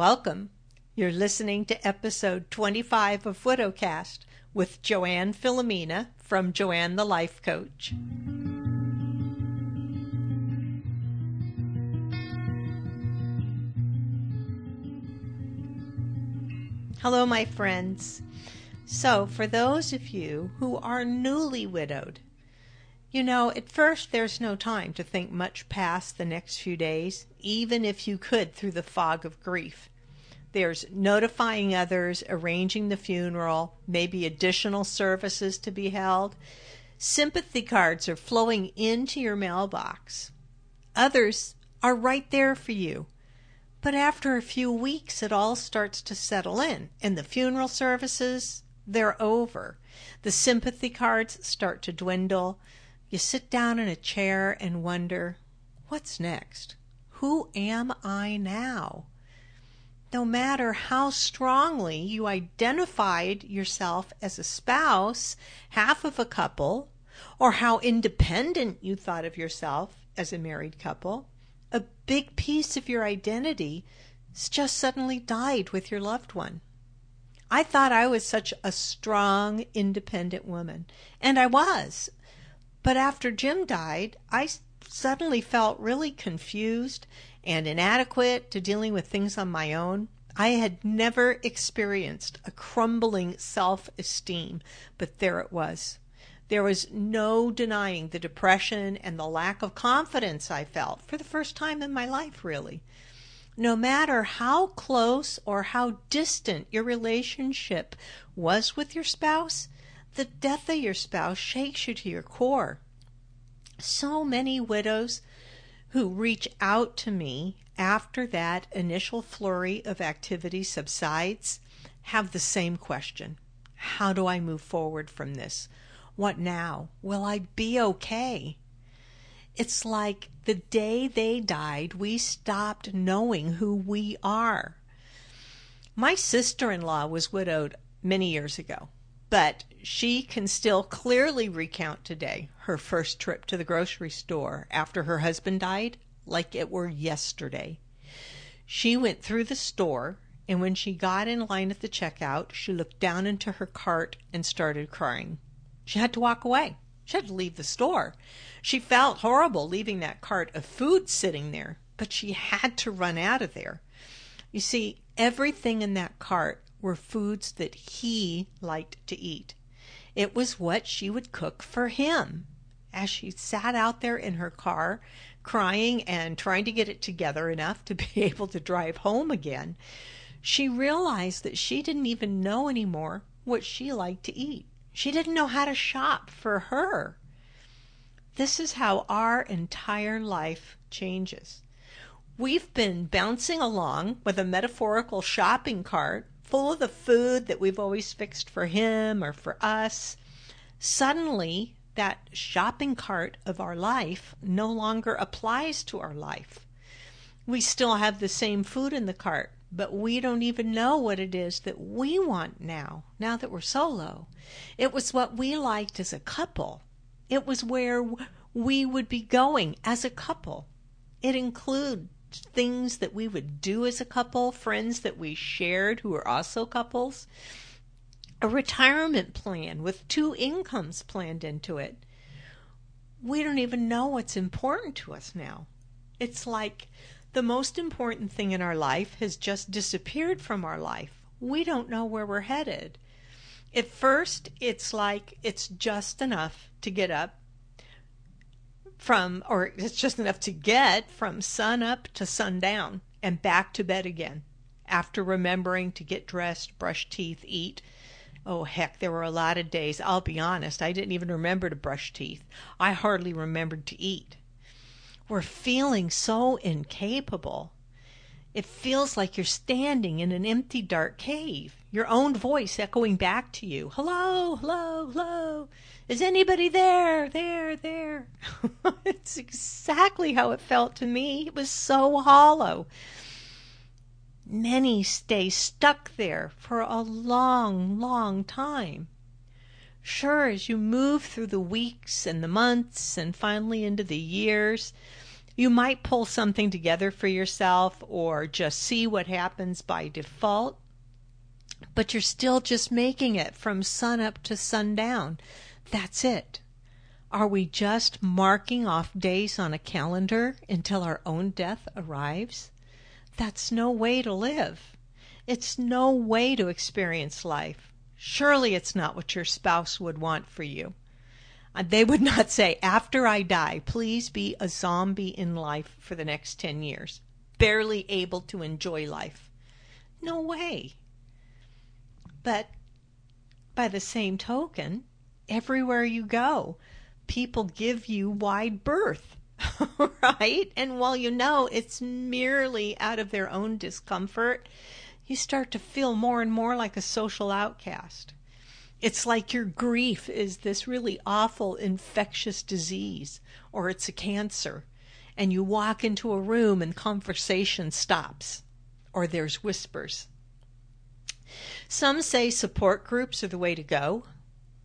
Welcome. You're listening to episode 25 of Widowcast with Joann Filomena from Joann the Life Coach. Hello, my friends. So, for those of you who are newly widowed, you know, at first there's no time to think much past the next few days, even if you could through the fog of grief. There's notifying others, arranging the funeral, maybe additional services to be held. Sympathy cards are flowing into your mailbox. Others are right there for you. But after a few weeks, it all starts to settle in, and the funeral services, they're over. The sympathy cards start to dwindle. You sit down in a chair and wonder, what's next? Who am I now? No matter how strongly you identified yourself as a spouse, half of a couple, or how independent you thought of yourself as a married couple, a big piece of your identity just suddenly died with your loved one. I thought I was such a strong, independent woman, and I was but after Jim died, I suddenly felt really confused and inadequate to dealing with things on my own. I had never experienced a crumbling self esteem, but there it was. There was no denying the depression and the lack of confidence I felt for the first time in my life, really. No matter how close or how distant your relationship was with your spouse, the death of your spouse shakes you to your core. So many widows who reach out to me after that initial flurry of activity subsides have the same question How do I move forward from this? What now? Will I be okay? It's like the day they died, we stopped knowing who we are. My sister in law was widowed many years ago. But she can still clearly recount today her first trip to the grocery store after her husband died like it were yesterday. She went through the store, and when she got in line at the checkout, she looked down into her cart and started crying. She had to walk away. She had to leave the store. She felt horrible leaving that cart of food sitting there, but she had to run out of there. You see, everything in that cart were foods that he liked to eat. It was what she would cook for him. As she sat out there in her car, crying and trying to get it together enough to be able to drive home again, she realized that she didn't even know anymore what she liked to eat. She didn't know how to shop for her. This is how our entire life changes. We've been bouncing along with a metaphorical shopping cart full of the food that we've always fixed for him or for us, suddenly that shopping cart of our life no longer applies to our life. We still have the same food in the cart, but we don't even know what it is that we want now, now that we're solo. It was what we liked as a couple. It was where we would be going as a couple. It includes things that we would do as a couple, friends that we shared who were also couples, a retirement plan with two incomes planned into it. We don't even know what's important to us now. It's like the most important thing in our life has just disappeared from our life. We don't know where we're headed. At first, it's like it's just enough to get up, from, or it's just enough to get from sun up to sundown and back to bed again after remembering to get dressed, brush teeth, eat. Oh, heck, there were a lot of days, I'll be honest, I didn't even remember to brush teeth. I hardly remembered to eat. We're feeling so incapable. It feels like you're standing in an empty, dark cave, your own voice echoing back to you Hello, hello, hello. Is anybody there? There, there. it's exactly how it felt to me. It was so hollow. Many stay stuck there for a long, long time. Sure, as you move through the weeks and the months and finally into the years, You might pull something together for yourself or just see what happens by default, but you're still just making it from sun up to sundown. That's it. Are we just marking off days on a calendar until our own death arrives? That's no way to live. It's no way to experience life. Surely it's not what your spouse would want for you. Uh, they would not say, after I die, please be a zombie in life for the next 10 years, barely able to enjoy life. No way. But by the same token, everywhere you go, people give you wide berth, right? And while you know it's merely out of their own discomfort, you start to feel more and more like a social outcast. It's like your grief is this really awful infectious disease or it's a cancer. And you walk into a room and conversation stops or there's whispers. Some say support groups are the way to go.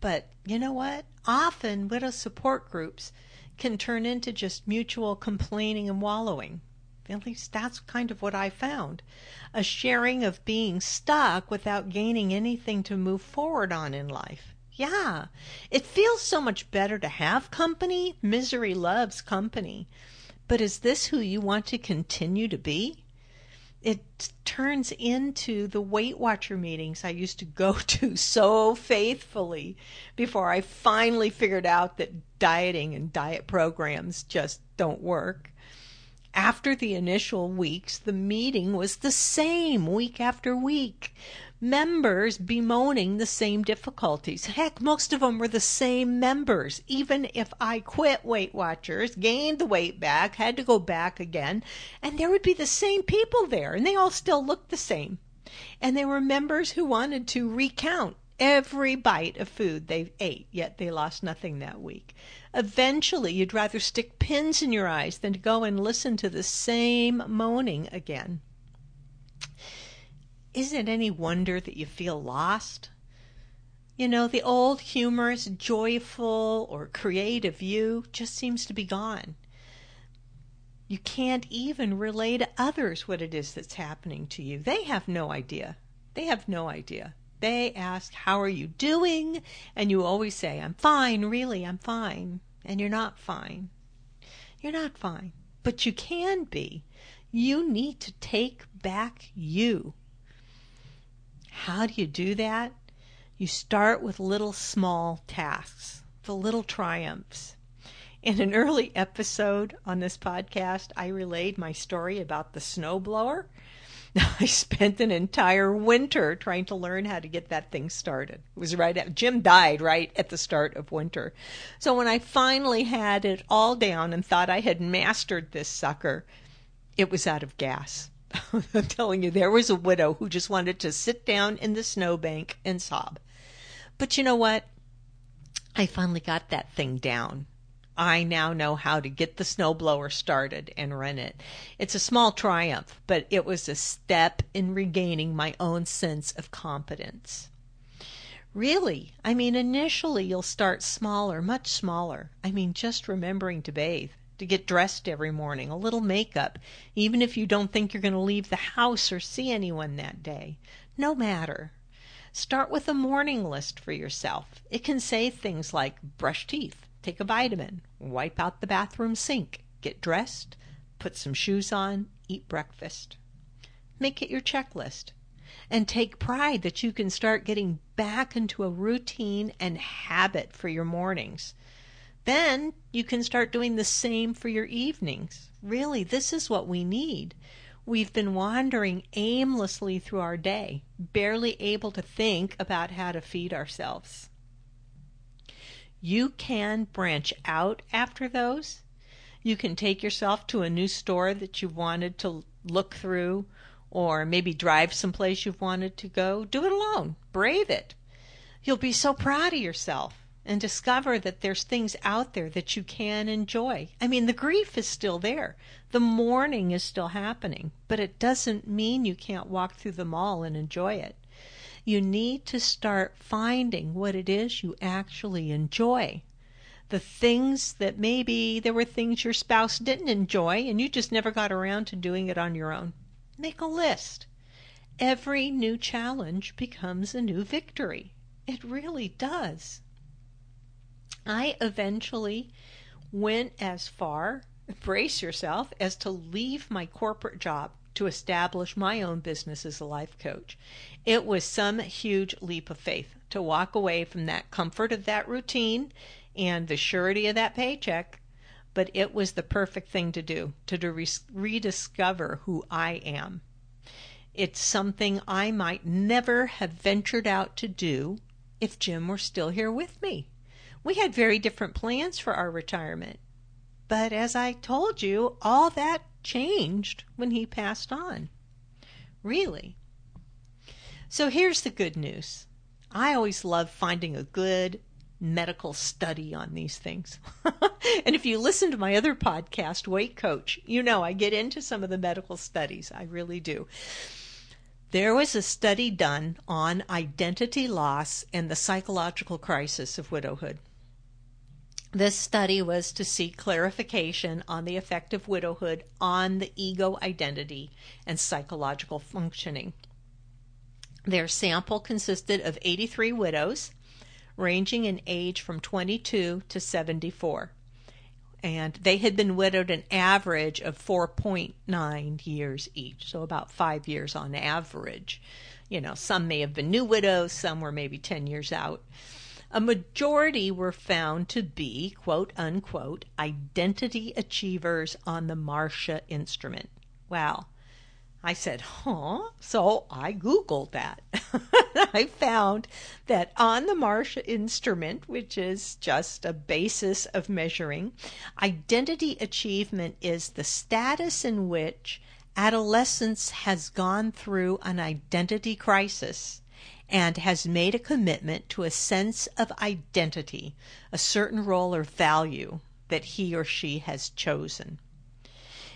But you know what? Often widow support groups can turn into just mutual complaining and wallowing. At least that's kind of what I found. A sharing of being stuck without gaining anything to move forward on in life. Yeah, it feels so much better to have company. Misery loves company. But is this who you want to continue to be? It turns into the Weight Watcher meetings I used to go to so faithfully before I finally figured out that dieting and diet programs just don't work. After the initial weeks, the meeting was the same week after week members bemoaning the same difficulties. Heck, most of them were the same members. Even if I quit Weight Watchers, gained the weight back, had to go back again, and there would be the same people there, and they all still looked the same. And there were members who wanted to recount every bite of food they ate, yet they lost nothing that week. Eventually, you'd rather stick pins in your eyes than to go and listen to the same moaning again. Is it any wonder that you feel lost? You know, the old humorous, joyful, or creative you just seems to be gone. You can't even relay to others what it is that's happening to you. They have no idea. They have no idea. They ask, How are you doing? And you always say, I'm fine, really, I'm fine. And you're not fine. You're not fine. But you can be. You need to take back you. How do you do that? You start with little small tasks, the little triumphs. In an early episode on this podcast, I relayed my story about the snowblower. I spent an entire winter trying to learn how to get that thing started. It was right at Jim died right at the start of winter. So when I finally had it all down and thought I had mastered this sucker, it was out of gas. I'm telling you, there was a widow who just wanted to sit down in the snowbank and sob. But you know what? I finally got that thing down. I now know how to get the snowblower started and run it. It's a small triumph, but it was a step in regaining my own sense of competence. Really, I mean, initially you'll start smaller, much smaller. I mean, just remembering to bathe to get dressed every morning, a little makeup, even if you don't think you're going to leave the house or see anyone that day. No matter. Start with a morning list for yourself. It can say things like brush teeth, take a vitamin, wipe out the bathroom sink, get dressed, put some shoes on, eat breakfast. Make it your checklist. And take pride that you can start getting back into a routine and habit for your mornings. Then you can start doing the same for your evenings. Really, this is what we need. We've been wandering aimlessly through our day, barely able to think about how to feed ourselves. You can branch out after those. You can take yourself to a new store that you've wanted to look through, or maybe drive someplace you've wanted to go. Do it alone. Brave it. You'll be so proud of yourself and discover that there's things out there that you can enjoy. I mean, the grief is still there. The mourning is still happening, but it doesn't mean you can't walk through the mall and enjoy it. You need to start finding what it is you actually enjoy. the things that maybe there were things your spouse didn't enjoy and you just never got around to doing it on your own. Make a list. Every new challenge becomes a new victory. It really does. I eventually went as far, brace yourself, as to leave my corporate job to establish my own business as a life coach. It was some huge leap of faith to walk away from that comfort of that routine and the surety of that paycheck, but it was the perfect thing to do to rediscover who I am. It's something I might never have ventured out to do if Jim were still here with me. We had very different plans for our retirement. But as I told you, all that changed when he passed on. Really. So here's the good news. I always love finding a good medical study on these things. and if you listen to my other podcast, Weight Coach, you know I get into some of the medical studies. I really do. There was a study done on identity loss and the psychological crisis of widowhood. This study was to seek clarification on the effect of widowhood on the ego identity and psychological functioning. Their sample consisted of 83 widows ranging in age from 22 to 74. And they had been widowed an average of 4.9 years each, so about five years on average. You know, some may have been new widows, some were maybe 10 years out. A majority were found to be, quote unquote, identity achievers on the Marcia instrument. Well, I said, huh? So I Googled that. I found that on the Marcia instrument, which is just a basis of measuring, identity achievement is the status in which adolescence has gone through an identity crisis and has made a commitment to a sense of identity, a certain role or value that he or she has chosen.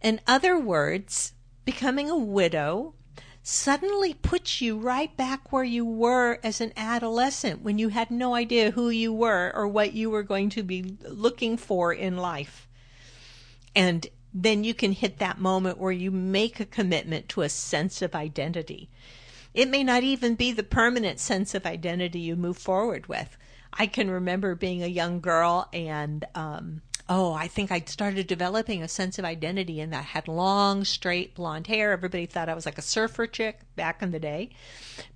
In other words, becoming a widow suddenly puts you right back where you were as an adolescent when you had no idea who you were or what you were going to be looking for in life. And then you can hit that moment where you make a commitment to a sense of identity. It may not even be the permanent sense of identity you move forward with. I can remember being a young girl and um, oh, I think I started developing a sense of identity and I had long, straight blonde hair. Everybody thought I was like a surfer chick back in the day.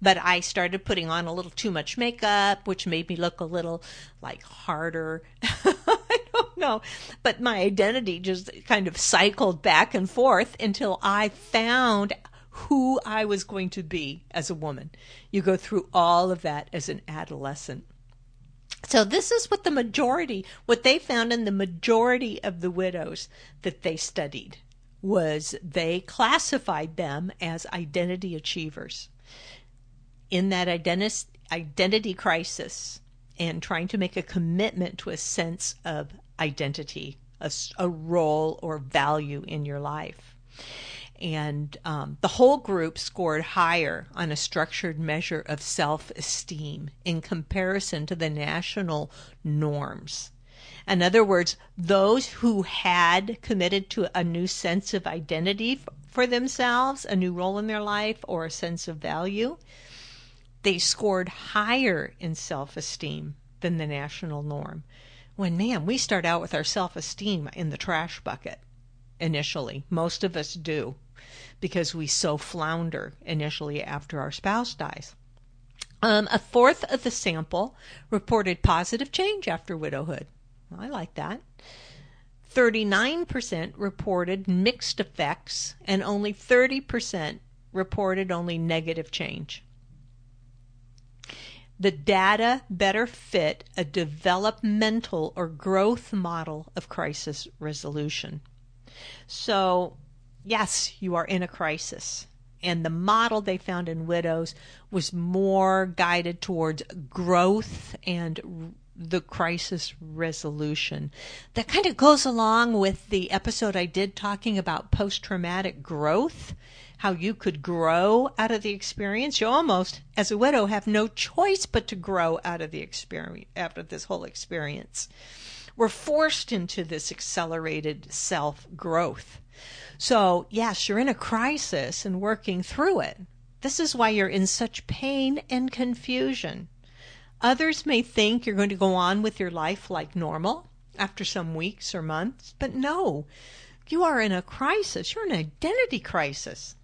But I started putting on a little too much makeup, which made me look a little like harder. I don't know. But my identity just kind of cycled back and forth until I found who I was going to be as a woman. You go through all of that as an adolescent. So this is what the majority, what they found in the majority of the widows that they studied was they classified them as identity achievers. In that identi- identity crisis and trying to make a commitment to a sense of identity, a, a role or value in your life and um, the whole group scored higher on a structured measure of self esteem in comparison to the national norms. In other words, those who had committed to a new sense of identity for themselves, a new role in their life, or a sense of value, they scored higher in self esteem than the national norm. When, man, we start out with our self esteem in the trash bucket initially. Most of us do because we so flounder initially after our spouse dies. Um, a fourth of the sample reported positive change after widowhood. I like that. 39% reported mixed effects, and only 30% reported only negative change. The data better fit a developmental or growth model of crisis resolution. So, yes, you are in a crisis. And the model they found in widows was more guided towards growth and the crisis resolution. That kind of goes along with the episode I did talking about post traumatic growth, how you could grow out of the experience. You almost, as a widow, have no choice but to grow out of the experience, after this whole experience. We're forced into this accelerated self growth. So, yes, you're in a crisis and working through it. This is why you're in such pain and confusion. Others may think you're going to go on with your life like normal after some weeks or months, but no, you are in a crisis. You're in an identity crisis.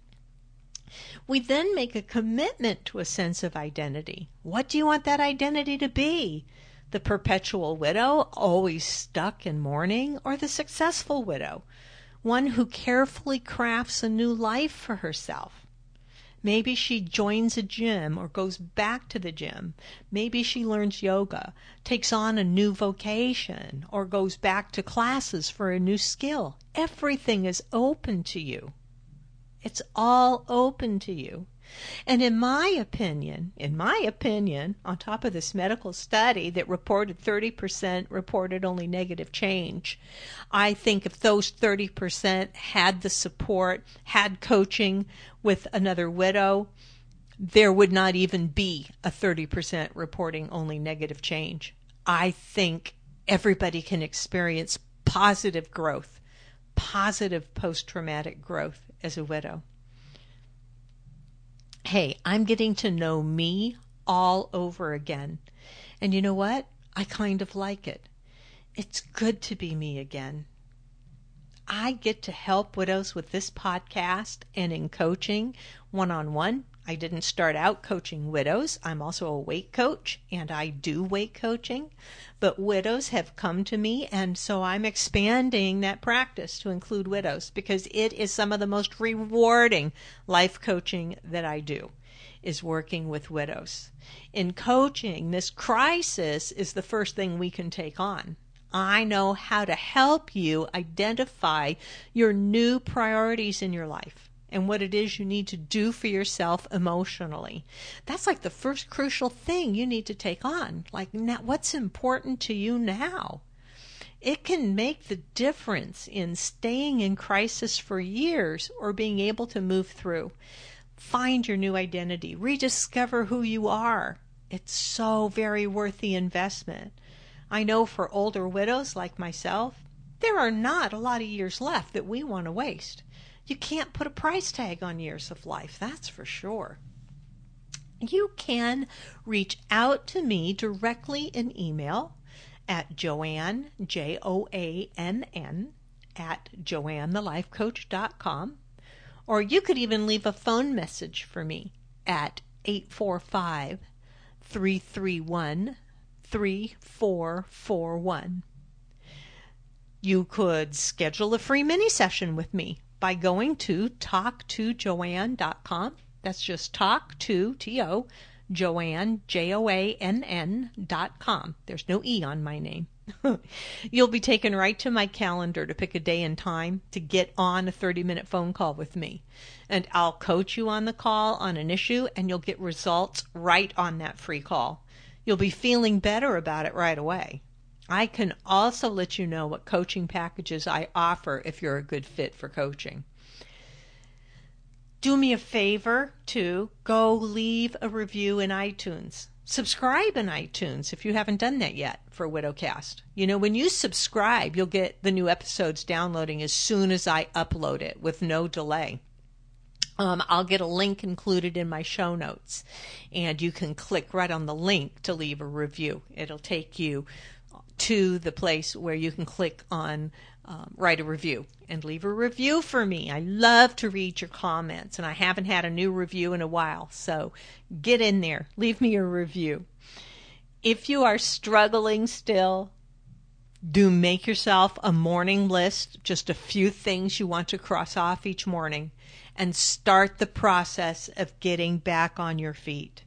We then make a commitment to a sense of identity. What do you want that identity to be? The perpetual widow, always stuck in mourning, or the successful widow, one who carefully crafts a new life for herself. Maybe she joins a gym or goes back to the gym. Maybe she learns yoga, takes on a new vocation, or goes back to classes for a new skill. Everything is open to you. It's all open to you. And in my opinion, in my opinion, on top of this medical study that reported 30% reported only negative change, I think if those 30% had the support, had coaching with another widow, there would not even be a 30% reporting only negative change. I think everybody can experience positive growth, positive post traumatic growth as a widow hey, I'm getting to know me all over again. And you know what? I kind of like it. It's good to be me again. I get to help widows with this podcast and in coaching one on one I didn't start out coaching widows. I'm also a weight coach and I do weight coaching. But widows have come to me, and so I'm expanding that practice to include widows because it is some of the most rewarding life coaching that I do is working with widows. In coaching, this crisis is the first thing we can take on. I know how to help you identify your new priorities in your life and what it is you need to do for yourself emotionally. That's like the first crucial thing you need to take on. Like, now, what's important to you now? It can make the difference in staying in crisis for years or being able to move through. Find your new identity, rediscover who you are. It's so very worth the investment. I know for older widows like myself, there are not a lot of years left that we want to waste. You can't put a price tag on years of life, that's for sure. You can reach out to me directly in email at Joann, J O A N N, at joannthelifecoach.com. Or you could even leave a phone message for me at 845 331 3441. You could schedule a free mini session with me by going to talktojoann.com. That's just talk to, T O, Joann, J O A N N dot com. There's no E on my name. You'll be taken right to my calendar to pick a day and time to get on a 30 minute phone call with me. And I'll coach you on the call on an issue and you'll get results right on that free call. You'll be feeling better about it right away. I can also let you know what coaching packages I offer if you're a good fit for coaching. Do me a favor to go leave a review in iTunes. Subscribe in iTunes if you haven't done that yet for Widowcast. You know, when you subscribe, you'll get the new episodes downloading as soon as I upload it with no delay. Um, I'll get a link included in my show notes, and you can click right on the link to leave a review. It'll take you to the place where you can click on um, write a review and leave a review for me. I love to read your comments, and I haven't had a new review in a while. So get in there, leave me a review. If you are struggling still, do make yourself a morning list, just a few things you want to cross off each morning, and start the process of getting back on your feet.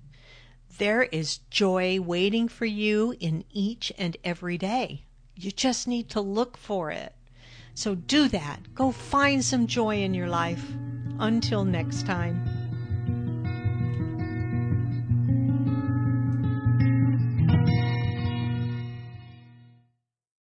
There is joy waiting for you in each and every day. You just need to look for it. So do that. Go find some joy in your life. Until next time.